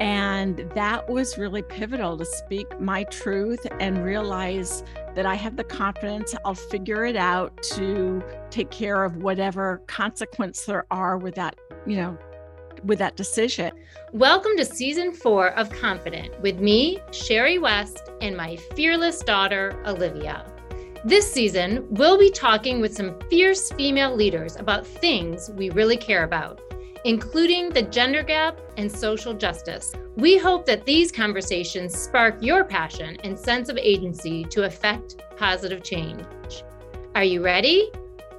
And that was really pivotal to speak my truth and realize that I have the confidence I'll figure it out to take care of whatever consequence there are with that, you know, with that decision. Welcome to season four of Confident with me, Sherry West, and my fearless daughter, Olivia. This season, we'll be talking with some fierce female leaders about things we really care about including the gender gap and social justice. We hope that these conversations spark your passion and sense of agency to affect positive change. Are you ready?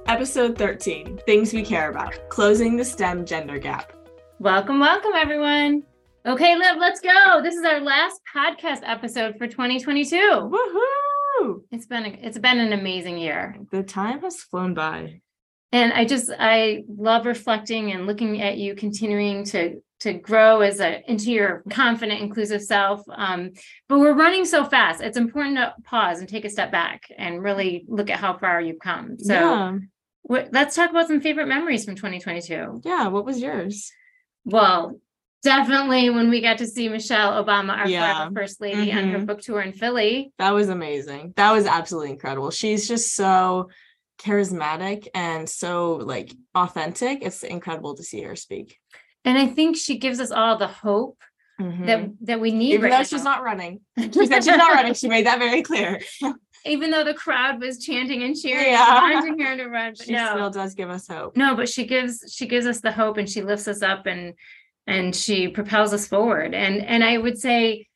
Episode 13 Things We Care About Closing the STEM Gender Gap. Welcome, welcome, everyone. Okay, Liv, let's go. This is our last podcast episode for 2022. Woohoo! It's been a, it's been an amazing year. The time has flown by and i just i love reflecting and looking at you continuing to to grow as a into your confident inclusive self um, but we're running so fast it's important to pause and take a step back and really look at how far you've come so yeah. let's talk about some favorite memories from 2022 yeah what was yours well definitely when we got to see michelle obama our yeah. first lady mm-hmm. on her mm-hmm. book tour in philly that was amazing that was absolutely incredible she's just so charismatic and so like authentic. It's incredible to see her speak. And I think she gives us all the hope mm-hmm. that that we need. Even right though now. she's not running, she said she's not running. She made that very clear. Even though the crowd was chanting and cheering, yeah. wanting her to run, but she no. still does give us hope. No, but she gives she gives us the hope, and she lifts us up, and and she propels us forward. And and I would say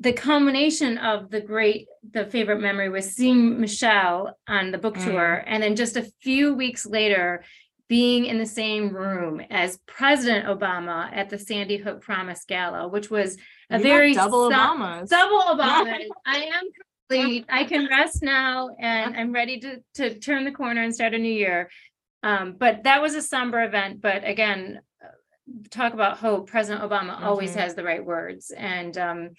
the culmination of the great the favorite memory was seeing michelle on the book mm. tour and then just a few weeks later being in the same room as president obama at the sandy hook promise gala which was a you very double obamas. double obamas i am complete. I can rest now and i'm ready to to turn the corner and start a new year. Um, but that was a somber event but again talk about hope. President obama mm-hmm. always has the right words and um,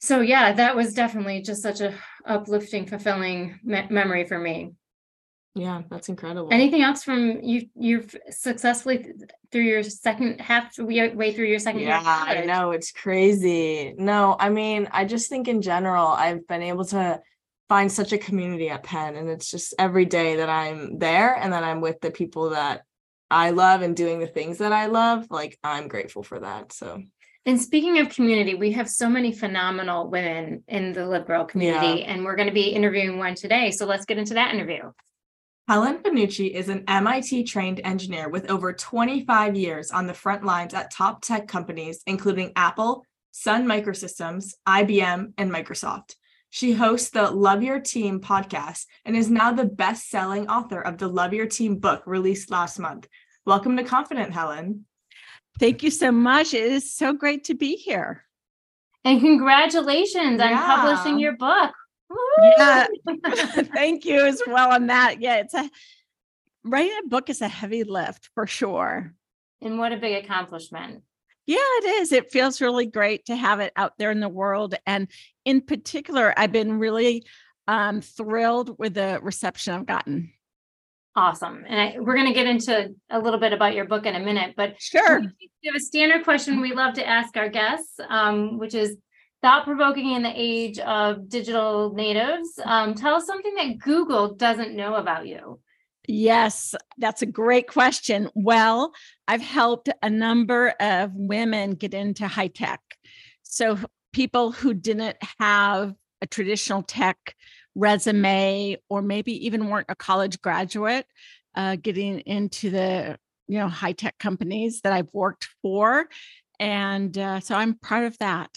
so yeah that was definitely just such a uplifting fulfilling me- memory for me. Yeah that's incredible. Anything else from you you've successfully th- through your second half way through your second yeah i know it's crazy. No i mean i just think in general i've been able to find such a community at penn and it's just every day that i'm there and that i'm with the people that i love and doing the things that i love like i'm grateful for that so and speaking of community, we have so many phenomenal women in the Live Girl community, yeah. and we're going to be interviewing one today. So let's get into that interview. Helen Panucci is an MIT trained engineer with over 25 years on the front lines at top tech companies, including Apple, Sun Microsystems, IBM, and Microsoft. She hosts the Love Your Team podcast and is now the best selling author of the Love Your Team book released last month. Welcome to Confident, Helen. Thank you so much. It is so great to be here. And congratulations yeah. on publishing your book. Yeah. Thank you as well on that. Yeah, it's a writing a book is a heavy lift for sure. And what a big accomplishment. Yeah, it is. It feels really great to have it out there in the world. And in particular, I've been really um, thrilled with the reception I've gotten. Awesome. And I, we're going to get into a little bit about your book in a minute, but sure. We have a standard question we love to ask our guests, um, which is thought provoking in the age of digital natives. Um, tell us something that Google doesn't know about you. Yes, that's a great question. Well, I've helped a number of women get into high tech. So, people who didn't have a traditional tech resume or maybe even weren't a college graduate uh, getting into the you know high tech companies that i've worked for and uh, so i'm proud of that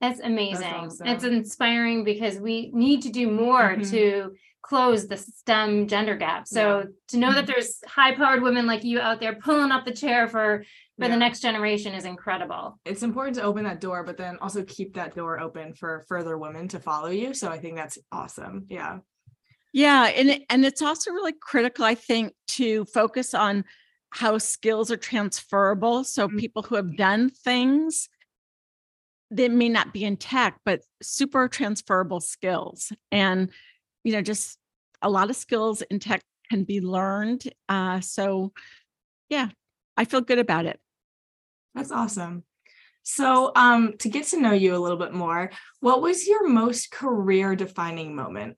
that's amazing that's awesome. it's inspiring because we need to do more mm-hmm. to close the STEM gender gap. So yeah. to know that mm-hmm. there's high powered women like you out there pulling up the chair for for yeah. the next generation is incredible. It's important to open that door, but then also keep that door open for further women to follow you. So I think that's awesome. Yeah. Yeah, and and it's also really critical I think to focus on how skills are transferable so mm-hmm. people who have done things that may not be in tech but super transferable skills and you know, just a lot of skills in tech can be learned. Uh, so, yeah, I feel good about it. That's awesome. So, um, to get to know you a little bit more, what was your most career defining moment?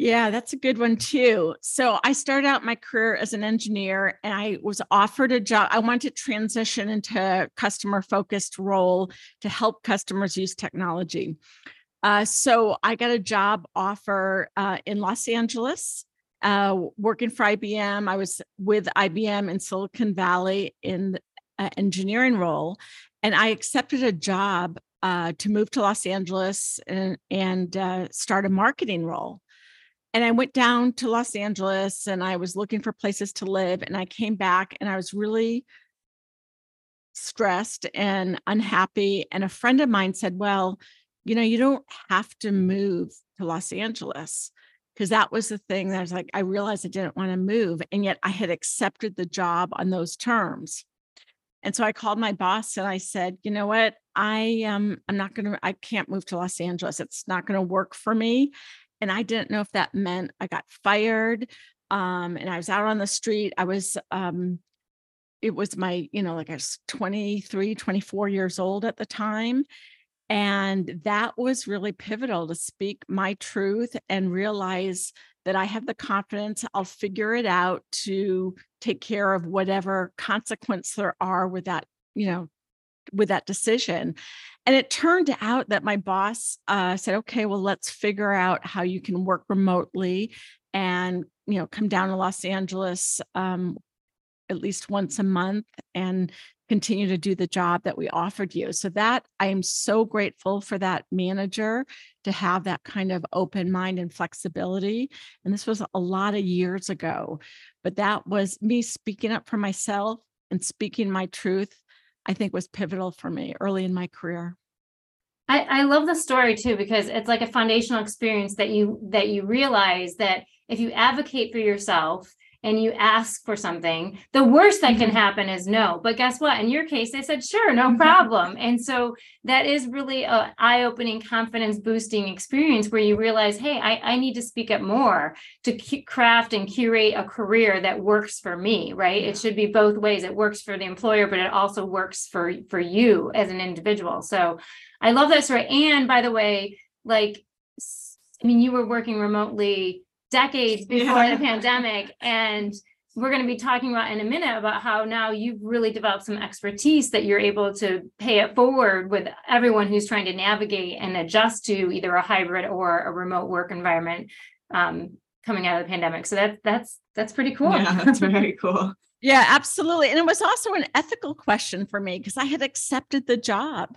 Yeah, that's a good one too. So I started out my career as an engineer and I was offered a job. I wanted to transition into a customer focused role to help customers use technology. Uh, so I got a job offer uh, in Los Angeles, uh, working for IBM. I was with IBM in Silicon Valley in the engineering role, and I accepted a job uh, to move to Los Angeles and, and uh, start a marketing role and I went down to Los Angeles and I was looking for places to live. And I came back and I was really stressed and unhappy. And a friend of mine said, Well, you know, you don't have to move to Los Angeles. Because that was the thing that I was like, I realized I didn't want to move. And yet I had accepted the job on those terms. And so I called my boss and I said, you know what? I um I'm not gonna, I can't move to Los Angeles. It's not gonna work for me and I didn't know if that meant I got fired. Um, and I was out on the street. I was, um, it was my, you know, like I was 23, 24 years old at the time. And that was really pivotal to speak my truth and realize that I have the confidence I'll figure it out to take care of whatever consequence there are with that, you know, with that decision. And it turned out that my boss uh, said, okay, well, let's figure out how you can work remotely and, you know, come down to Los Angeles um, at least once a month and continue to do the job that we offered you. So that I am so grateful for that manager to have that kind of open mind and flexibility. And this was a lot of years ago, but that was me speaking up for myself and speaking my truth I think was pivotal for me early in my career. I, I love the story too because it's like a foundational experience that you that you realize that if you advocate for yourself and you ask for something, the worst that can mm-hmm. happen is no. But guess what? In your case, they said, sure, no mm-hmm. problem. And so that is really a eye-opening, confidence boosting experience where you realize, hey, I, I need to speak up more to craft and curate a career that works for me, right? It should be both ways. It works for the employer, but it also works for for you as an individual. So I love that story. And by the way, like I mean, you were working remotely decades before yeah. the pandemic and we're going to be talking about in a minute about how now you've really developed some expertise that you're able to pay it forward with everyone who's trying to navigate and adjust to either a hybrid or a remote work environment um, coming out of the pandemic. So that's that's that's pretty cool. Yeah, that's very cool. yeah, absolutely. And it was also an ethical question for me because I had accepted the job.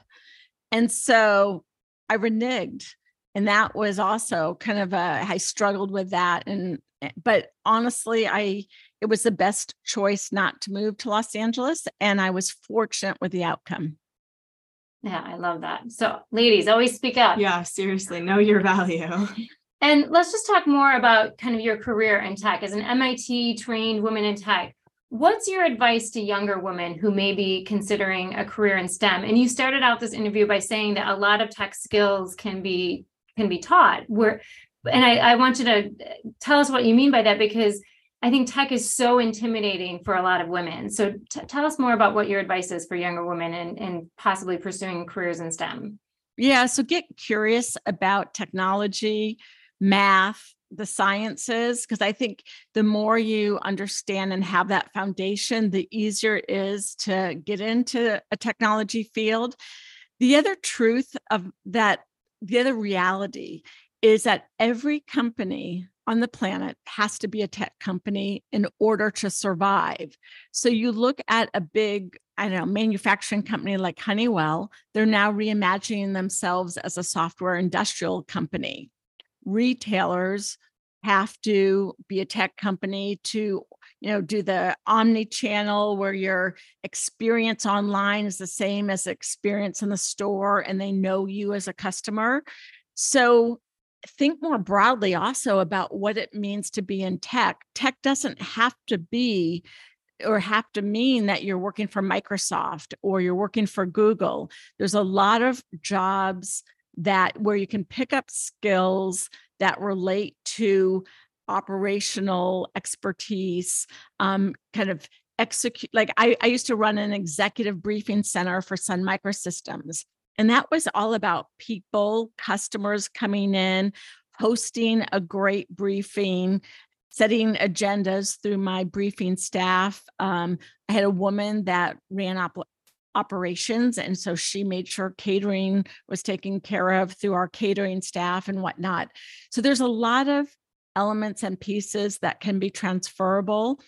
And so I reneged and that was also kind of a i struggled with that and eh, but honestly i it was the best choice not to move to los angeles and i was fortunate with the outcome. Yeah i love that. So ladies always speak up. Yeah seriously know your value. And let's just talk more about kind of your career in tech. As an mit trained woman in tech What's your advice to younger women who may be considering a career in STEM? And you started out this interview by saying that a lot of tech skills can be can be taught where and I, I want you to tell us what you mean by that because I think tech is so intimidating for a lot of women. So t- tell us more about what your advice is for younger women and, and possibly pursuing careers in STEM. Yeah, so get curious about technology, math, the sciences, because I think the more you understand and have that foundation, the easier it is to get into a technology field. The other truth of that the other reality is that every company on the planet has to be a tech company in order to survive. So you look at a big, I don't know, manufacturing company like Honeywell, they're now reimagining themselves as a software industrial company. Retailers have to be a tech company to you know do the omni channel where your experience online is the same as experience in the store and they know you as a customer so think more broadly also about what it means to be in tech tech doesn't have to be or have to mean that you're working for Microsoft or you're working for Google. There's a lot of jobs that where you can pick up skills that relate to operational expertise, um, kind of execute like I, I used to run an executive briefing center for sun microsystems and that was all about people customers coming in hosting a great briefing setting agendas through my briefing staff um, i had a woman that ran op- operations and so she made sure catering was taken care of through our catering staff and whatnot so there's a lot of elements and pieces that can be transferable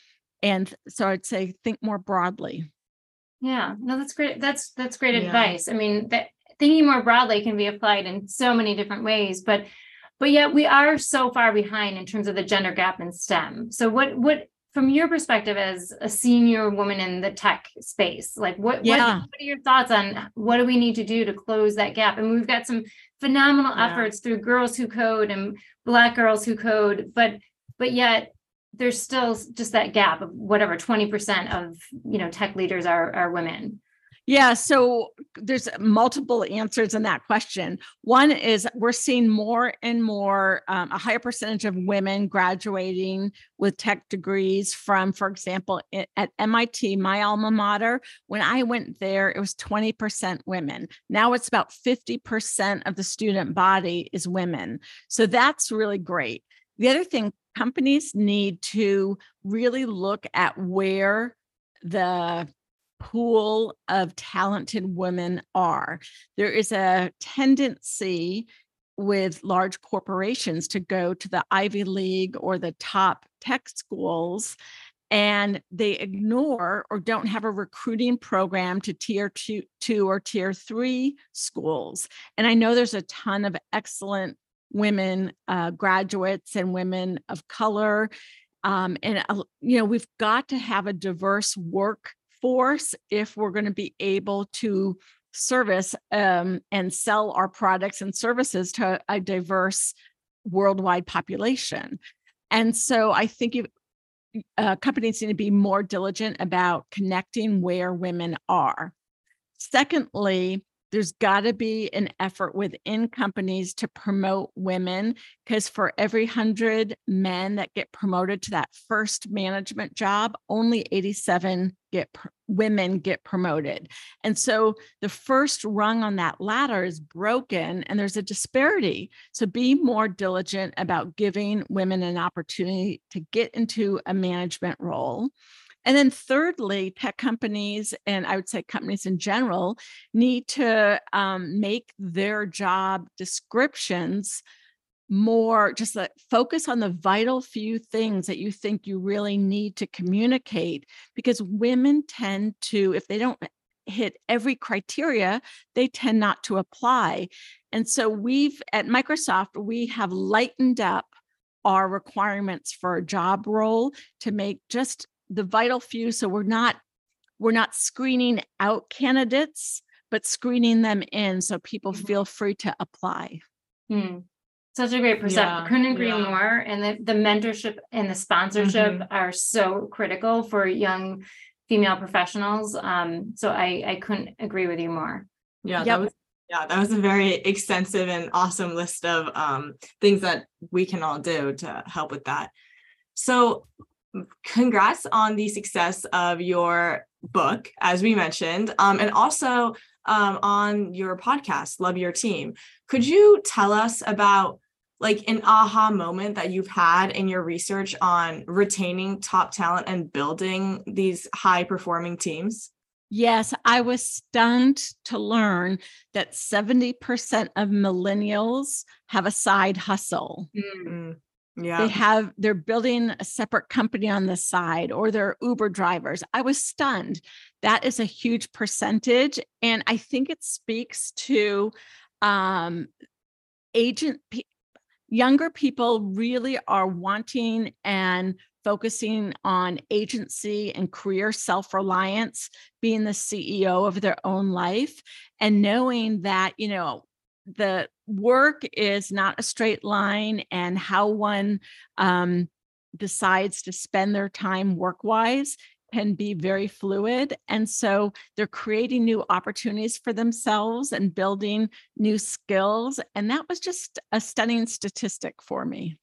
and so i'd say think more broadly Yeah, no, that's great. That's that's great Yeah. advice. I mean, that thinking more broadly can be applied in so many different ways, but but yet we are so far behind in terms of the gender gap in STEM. So what what from your perspective as a senior woman in the tech space, like what what, what are your thoughts on what do we need to do to close that gap? And we've got some phenomenal Yeah. efforts through Girls Who Code and Black Girls Who Code, but but yet there's still just that gap of whatever 20% of you know tech leaders are are women. Yeah, so there's multiple answers in that question. One is we're seeing more and more, um, a higher percentage of women graduating with tech degrees from, for example, at MIT, my alma mater. When I went there, it was 20% women. Now it's about 50% of the student body is women. So that's really great. The other thing, companies need to really look at where the pool of talented women are. There is a tendency with large corporations to go to the Ivy League or the top tech schools and they ignore or don't have a recruiting program to tier two, two or tier three schools. And I know there's a ton of excellent women uh, graduates and women of color. Um, and, uh, you know, we've got to have a diverse workforce if we're going to be able to service um, and sell our products and services to a diverse worldwide population. And so I think uh, companies need to be more diligent about connecting where women are. Secondly, there's got to be an effort within companies to promote women because for every 100 men that get promoted to that first management job, only 87 get women get promoted. And so the first rung on that ladder is broken and there's a disparity. So be more diligent about giving women an opportunity to get into a management role. And then, thirdly, tech companies, and I would say companies in general, need to um, make their job descriptions more just like focus on the vital few things that you think you really need to communicate because women tend to if they don't hit every criteria they tend not to apply and so we've at microsoft we have lightened up our requirements for a job role to make just the vital few so we're not we're not screening out candidates but screening them in so people Mhm. feel free to apply Hmm. Such a great perception. Yeah, Couldn't agree yeah. more. And the, the mentorship and the sponsorship Mhm. are so critical for young female professionals. Um, so I, I couldn't agree with you more. Yeah, Yep. that was yeah, that was a very extensive and awesome list of um things that we can all do to help with that. So congrats on the success of your book, as we mentioned, um, and also um, on your podcast, Love Your Team. Could you tell us about like an aha moment that you've had in your research on retaining top talent and building these high performing teams? Yes, I was stunned to learn that 70% of millennials have a side hustle. Mm, They Yeah. have, they're building a separate company on the side or they're Uber drivers. I was stunned. That is a huge percentage. And I think it speaks to um, agent, younger people really are wanting and focusing on agency and career self reliance, being the CEO of their own life, and knowing that, you know, the work is not a straight line and how one um, decides to spend their time work wise can be very fluid. And so they're creating new opportunities for themselves and building new skills. And that was just a stunning statistic for me.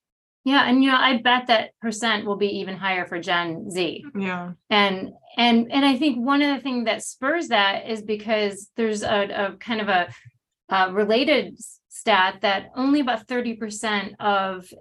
Yeah, and you know, I bet that percent will be even higher for Gen Z. Yeah. And and and I think one of the things that spurs that is because there's a, a kind of a, a related stat that only about 30% of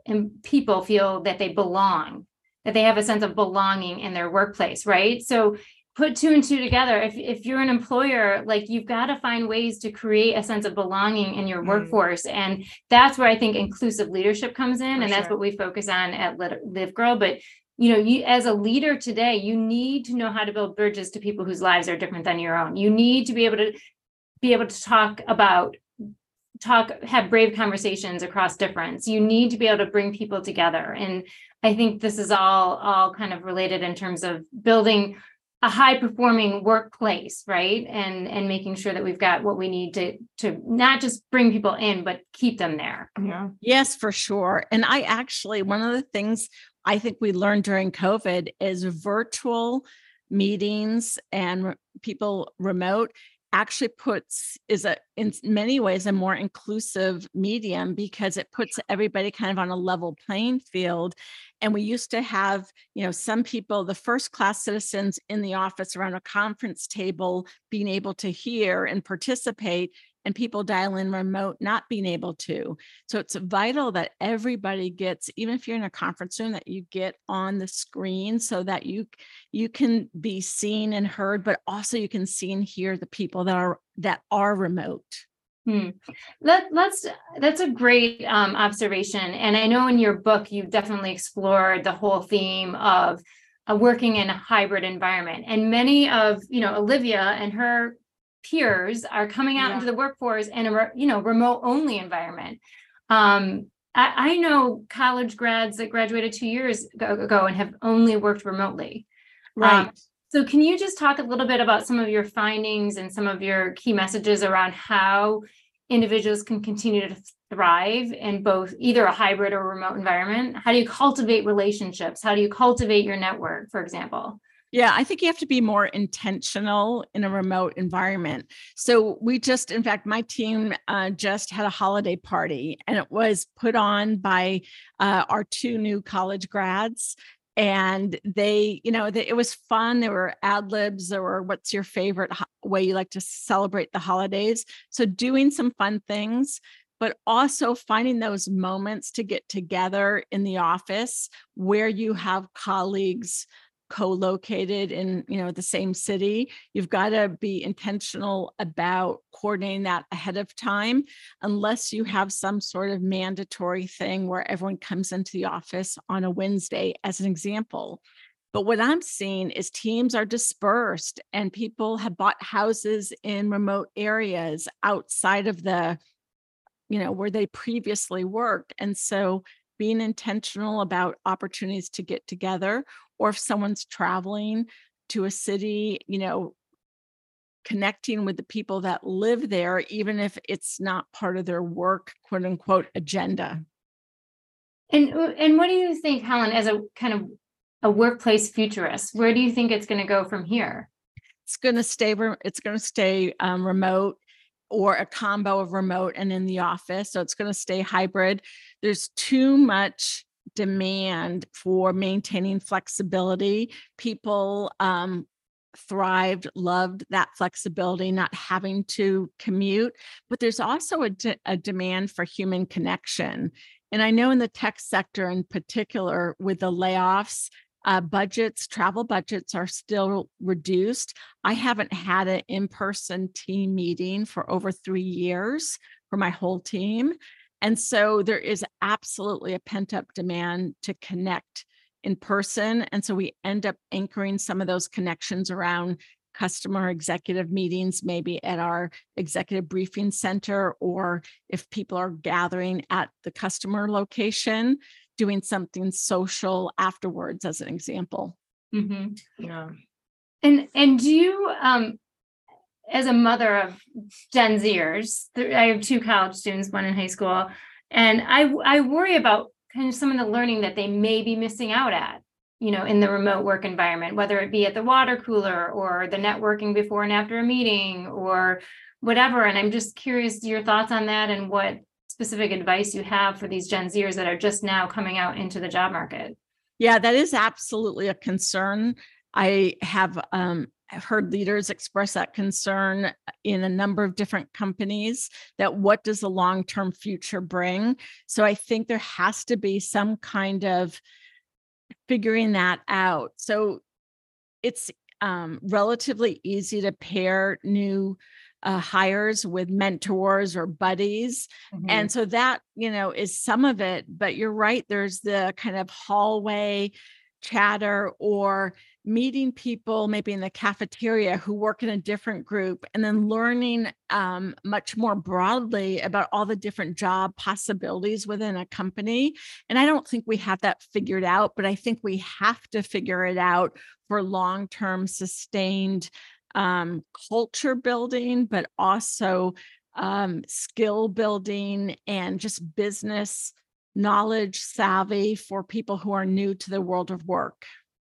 people feel that they belong, that they have a sense of belonging in their workplace, right? So put two and two together. If if you're an employer, like you've got to find ways to create a sense of belonging in your Mm. workforce. And that's where I think inclusive leadership comes in. For and that's sure. what we focus on at Live Girl. But you know, you as a leader today, you need to know how to build bridges to people whose lives are different than your own. You need to be able to be able to talk about talk have brave conversations across difference you need to be able to bring people together and i think this is all all kind of related in terms of building a high performing workplace right and and making sure that we've got what we need to to not just bring people in but keep them there Yeah. Yes, for sure. And I actually, one of the things I think we learned during COVID is virtual meetings and people remote actually puts is a in many ways a more inclusive medium because it puts everybody kind of on a level playing field. And we used to have you know some people the first class citizens in the office around a conference table being able to hear and participate and people dial in remote not being able to so it's vital that everybody gets, even if you're in a conference room, that you get on the screen so that you you can be seen and heard, but also you can see and hear the people that are that are remote. Hmm. Let, let's that's a great um, observation and i know in your book you've definitely explored the whole theme of uh, working in a hybrid environment and many of you know olivia and her peers are coming out Yeah. into the workforce in a you know remote only environment um I, I know college grads that graduated two years ago, and have only worked remotely Um, so can you just talk a little bit about some of your findings and some of your key messages around how individuals can continue to thrive in both either a hybrid or remote environment? How do you cultivate relationships? How do you cultivate your network, for example? Yeah, I think you have to be more intentional in a remote environment. So we just, in fact, my team uh, just had a holiday party, and it was put on by uh, our two new college grads. And they, you know, they, it was fun. There were ad libs. There were, what's your favorite ho- way you like to celebrate the holidays? So doing some fun things, but also finding those moments to get together in the office where you have colleagues co-located in you know the same city you've got to be intentional about coordinating that ahead of time unless you have some sort of mandatory thing where everyone comes into the office on a wednesday as an example. But what i'm seeing is teams are dispersed and people have bought houses in remote areas outside of the you know where they previously worked. And so being intentional about opportunities to get together or if someone's traveling to a city you know connecting with the people that live there even if it's not part of their work quote unquote agenda And and what do you think, Helen, as a kind of a workplace futurist, where do you think it's going to go from here? it's going to stay it's going to stay um, remote or a combo of remote and in the office so it's going to stay hybrid. There's too much demand for maintaining flexibility. People um, thrived loved that flexibility not having to commute but there's also a, de- a demand for human connection. And i know in the tech sector in particular with the layoffs uh, budgets, travel budgets are still reduced. I haven't had an in person team meeting for over three years for my whole team. And so there is absolutely a pent up demand to connect in person. And so we end up anchoring some of those connections around customer executive meetings, maybe at our executive briefing center, or if people are gathering at the customer location, doing something social afterwards, as an example. Mhm. Yeah. And and do you um as a mother of Gen Zers, I have two college students, one in high school, and I I worry about kind of some of the learning that they may be missing out at, you know, in the remote work environment, whether it be at the water cooler or the networking before and after a meeting or whatever. And I'm just curious your thoughts on that and what specific advice you have for these Gen Zers that are just now coming out into the job market. Yeah, that is absolutely a concern. I have um, heard leaders express that concern in a number of different companies that what does the long term future bring? So I think there has to be some kind of figuring that out. So it's um, relatively easy to pair new uh, hires with mentors or buddies. Mm-hmm. And so that, you know, is some of it. But you're right, there's the kind of hallway chatter or meeting people maybe in the cafeteria who work in a different group and then learning um, much more broadly about all the different job possibilities within a company and i don't think we have that figured out but i think we have to figure it out for long-term sustained um, culture building but also um, skill building and just business knowledge savvy for people who are new to the world of work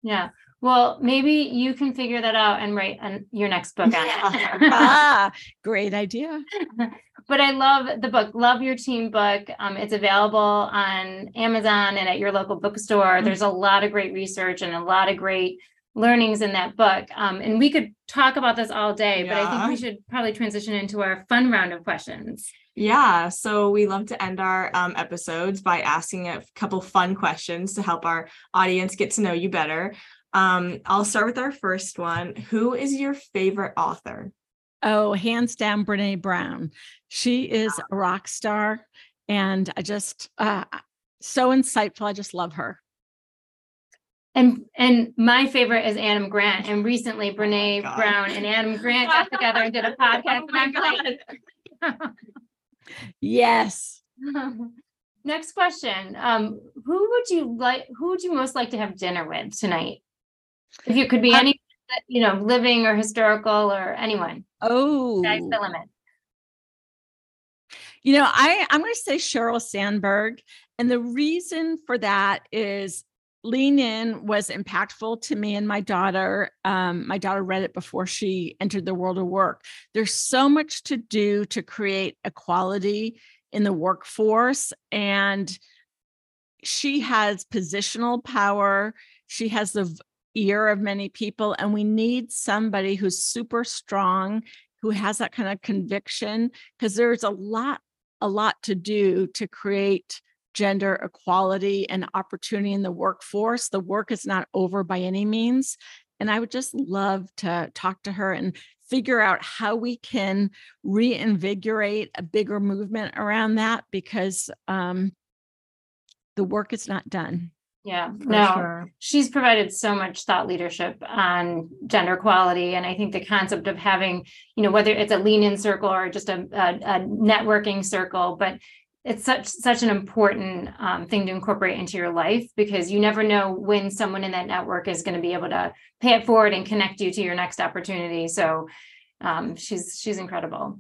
yeah well, maybe you can figure that out and write an, your next book on it. ah, great idea. but I love the book, Love Your Team book. Um, it's available on Amazon and at your local bookstore. Mm-hmm. There's a lot of great research and a lot of great learnings in that book. Um, and we could talk about this all day, yeah. but I think we should probably transition into our fun round of questions. Yeah, so we love to end our um, episodes by asking a couple fun questions to help our audience get to know you better. Um, I'll start with our first one. Who is your favorite author? Oh, hands down, Brene Brown. She is a rock star, and I just uh, so insightful. I just love her. And and my favorite is Adam Grant. And recently, Brene oh Brown and Adam Grant got together and did a podcast. Oh and I'm like, yes. Next question. Um, who would you like? Who would you most like to have dinner with tonight? If you could be any, you know, living or historical or anyone. Oh, the limit. You know, I I'm going to say Sheryl Sandberg, and the reason for that is Lean In was impactful to me and my daughter. Um, my daughter read it before she entered the world of work. There's so much to do to create equality in the workforce, and she has positional power. She has the ear of many people and we need somebody who's super strong who has that kind of conviction because there's a lot a lot to do to create gender equality and opportunity in the workforce the work is not over by any means and i would just love to talk to her and figure out how we can reinvigorate a bigger movement around that because um, the work is not done yeah, no, sure. she's provided so much thought leadership on gender equality. And I think the concept of having, you know, whether it's a lean in circle or just a, a, a networking circle, but it's such such an important um, thing to incorporate into your life because you never know when someone in that network is going to be able to pay it forward and connect you to your next opportunity. So um, she's she's incredible.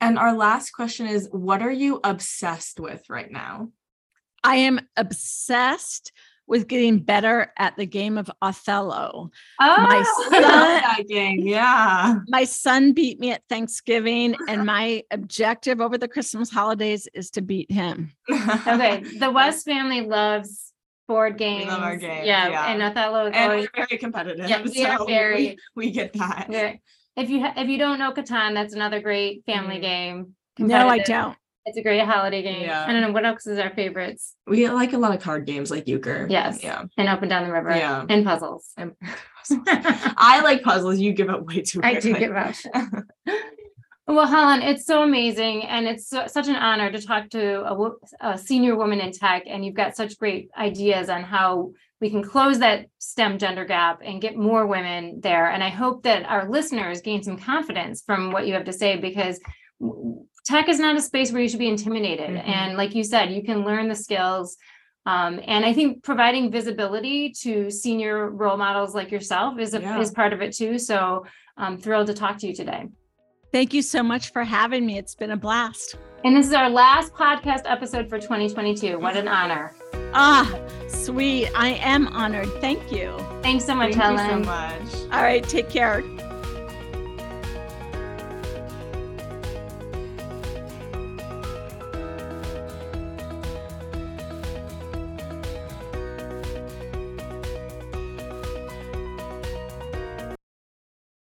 And our last question is, what are you obsessed with right now? I am obsessed with getting better at the game of Othello. Oh, my son, that game. Yeah. My son beat me at Thanksgiving, and my objective over the Christmas holidays is to beat him. okay. The West family loves board games. We love our games. Yeah. yeah. And Othello is and always very competitive. Yeah, we so are very we, we get that. Yeah. If you ha- if you don't know Catan, that's another great family mm. game. No, I don't. It's a great holiday game. Yeah. I don't know what else is our favorites. We like a lot of card games like euchre. Yes. Yeah. And up and down the river. Yeah. And puzzles. And I like puzzles. You give up way too I do give up. well, Helen, it's so amazing. And it's so, such an honor to talk to a, a senior woman in tech. And you've got such great ideas on how we can close that STEM gender gap and get more women there. And I hope that our listeners gain some confidence from what you have to say because tech is not a space where you should be intimidated. Mm-hmm. And like you said, you can learn the skills. Um, and I think providing visibility to senior role models like yourself is a, yeah. is part of it too. So I'm thrilled to talk to you today. Thank you so much for having me. It's been a blast. And this is our last podcast episode for 2022. What an honor. Ah, sweet. I am honored. Thank you. Thanks so much, Thank Helen. You so much. All right. Take care.